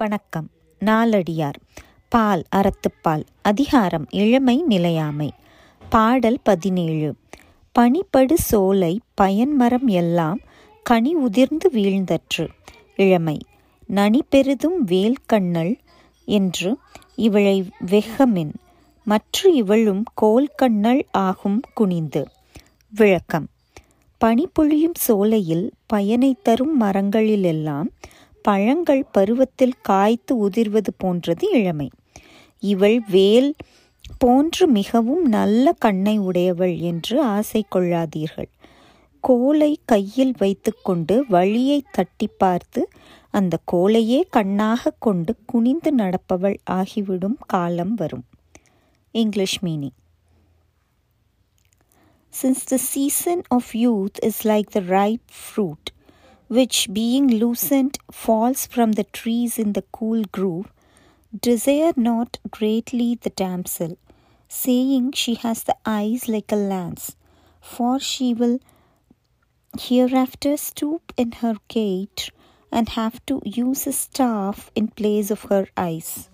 வணக்கம். நாலடியார் பால் அறத்துப்பால். அதிகாரம் இளமை நிலையாமை. பாடல் பதினேழு. பனிப்படு சோலை பயன்மரம் எல்லாம் கனி உதிர்ந்து வீழ்ந்தற்று. இளமை. நனி பெரிதும் வேல் கண்ணல் என்று இவளை வெகமின். மற்று இவளும் கோல் கண்ணல் ஆகும் குனிந்து. விளக்கம். பனிப்பொழியும் சோலையில் பயனை தரும் மரங்களிலெல்லாம் பழங்கள் பருவத்தில் காய்த்து உதிர்வது போன்றது இளமை. இவள் வேல் போன்று மிகவும் நல்ல கண்ணை உடையவள் என்று ஆசை கொள்ளாதீர்கள். கோலை கையில் வைத்துக்கொண்டு வழியை தட்டி பார்த்து அந்த கோலையே கண்ணாக கொண்டு குனிந்து நடப்பவள் ஆகிவிடும் காலம் வரும். English meaning. Since the season of youth is like the ripe fruit, which being loosened falls from the trees in the cool grove, desire not greatly the damsel, saying she has the eyes like a lance, for she will hereafter stoop in her gait and have to use a staff in place of her eyes.